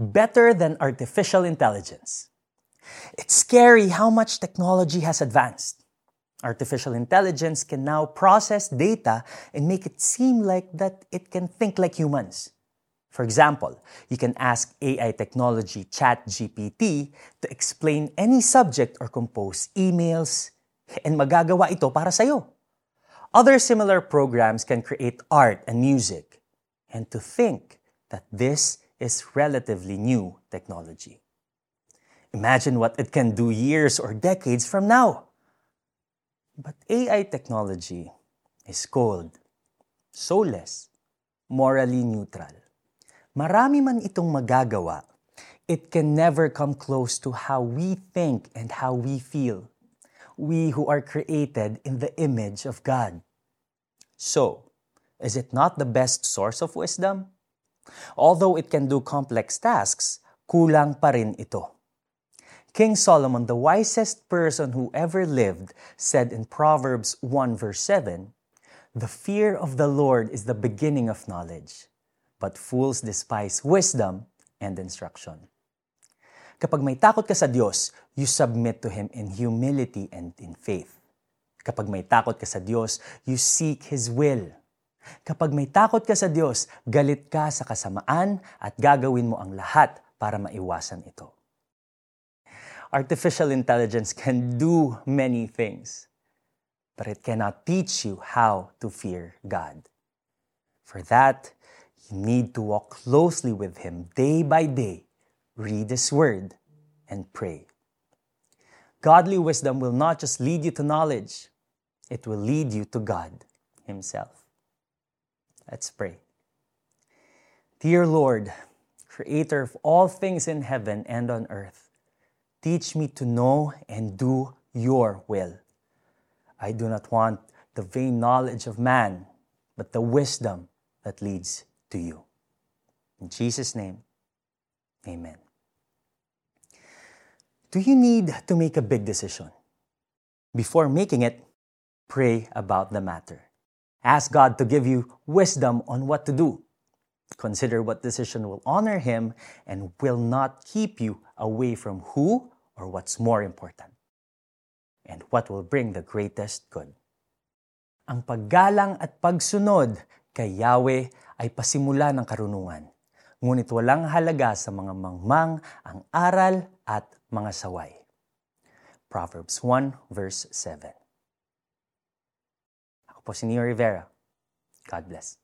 better than artificial intelligence. It's scary how much technology has advanced. Artificial intelligence can now process data and make it seem like that it can think like humans. For example, you can ask AI technology ChatGPT to explain any subject or compose emails, and magagawa ito para sa'yo. Other similar programs can create art and music. And to think that this is relatively new technology. Imagine what it can do years or decades from now. But AI technology is cold, soulless, morally neutral. Marami man itong magagawa, it can never come close to how we think and how we feel. We who are created in the image of God. So, is it not the best source of wisdom? Although it can do complex tasks, kulang pa rin ito. King Solomon, the wisest person who ever lived, said in Proverbs 1 verse 7, The fear of the Lord is the beginning of knowledge, but fools despise wisdom and instruction. Kapag may takot ka sa Diyos, you submit to Him in humility and in faith. Kapag may takot ka sa Diyos, you seek His will. Kapag may takot ka sa Diyos, galit ka sa kasamaan at gagawin mo ang lahat para maiwasan ito. Artificial intelligence can do many things, but it cannot teach you how to fear God. For that, you need to walk closely with Him day by day, read His Word, and pray. Godly wisdom will not just lead you to knowledge, it will lead you to God Himself. Let's pray. Dear Lord, Creator of all things in heaven and on earth, Teach me to know and do your will. I do not want the vain knowledge of man, but the wisdom that leads to you. In Jesus' name, amen. Do you need to make a big decision? Before making it, pray about the matter. Ask God to give you wisdom on what to do. Consider what decision will honor Him and will not keep you away from who or what's more important, and what will bring the greatest good. Ang paggalang at pagsunod kay Yahweh ay pasimula ng karunungan, ngunit walang halaga sa mga mangmang ang aral at mga saway. Proverbs 1 verse 7 Ako po si Neo Rivera. God bless.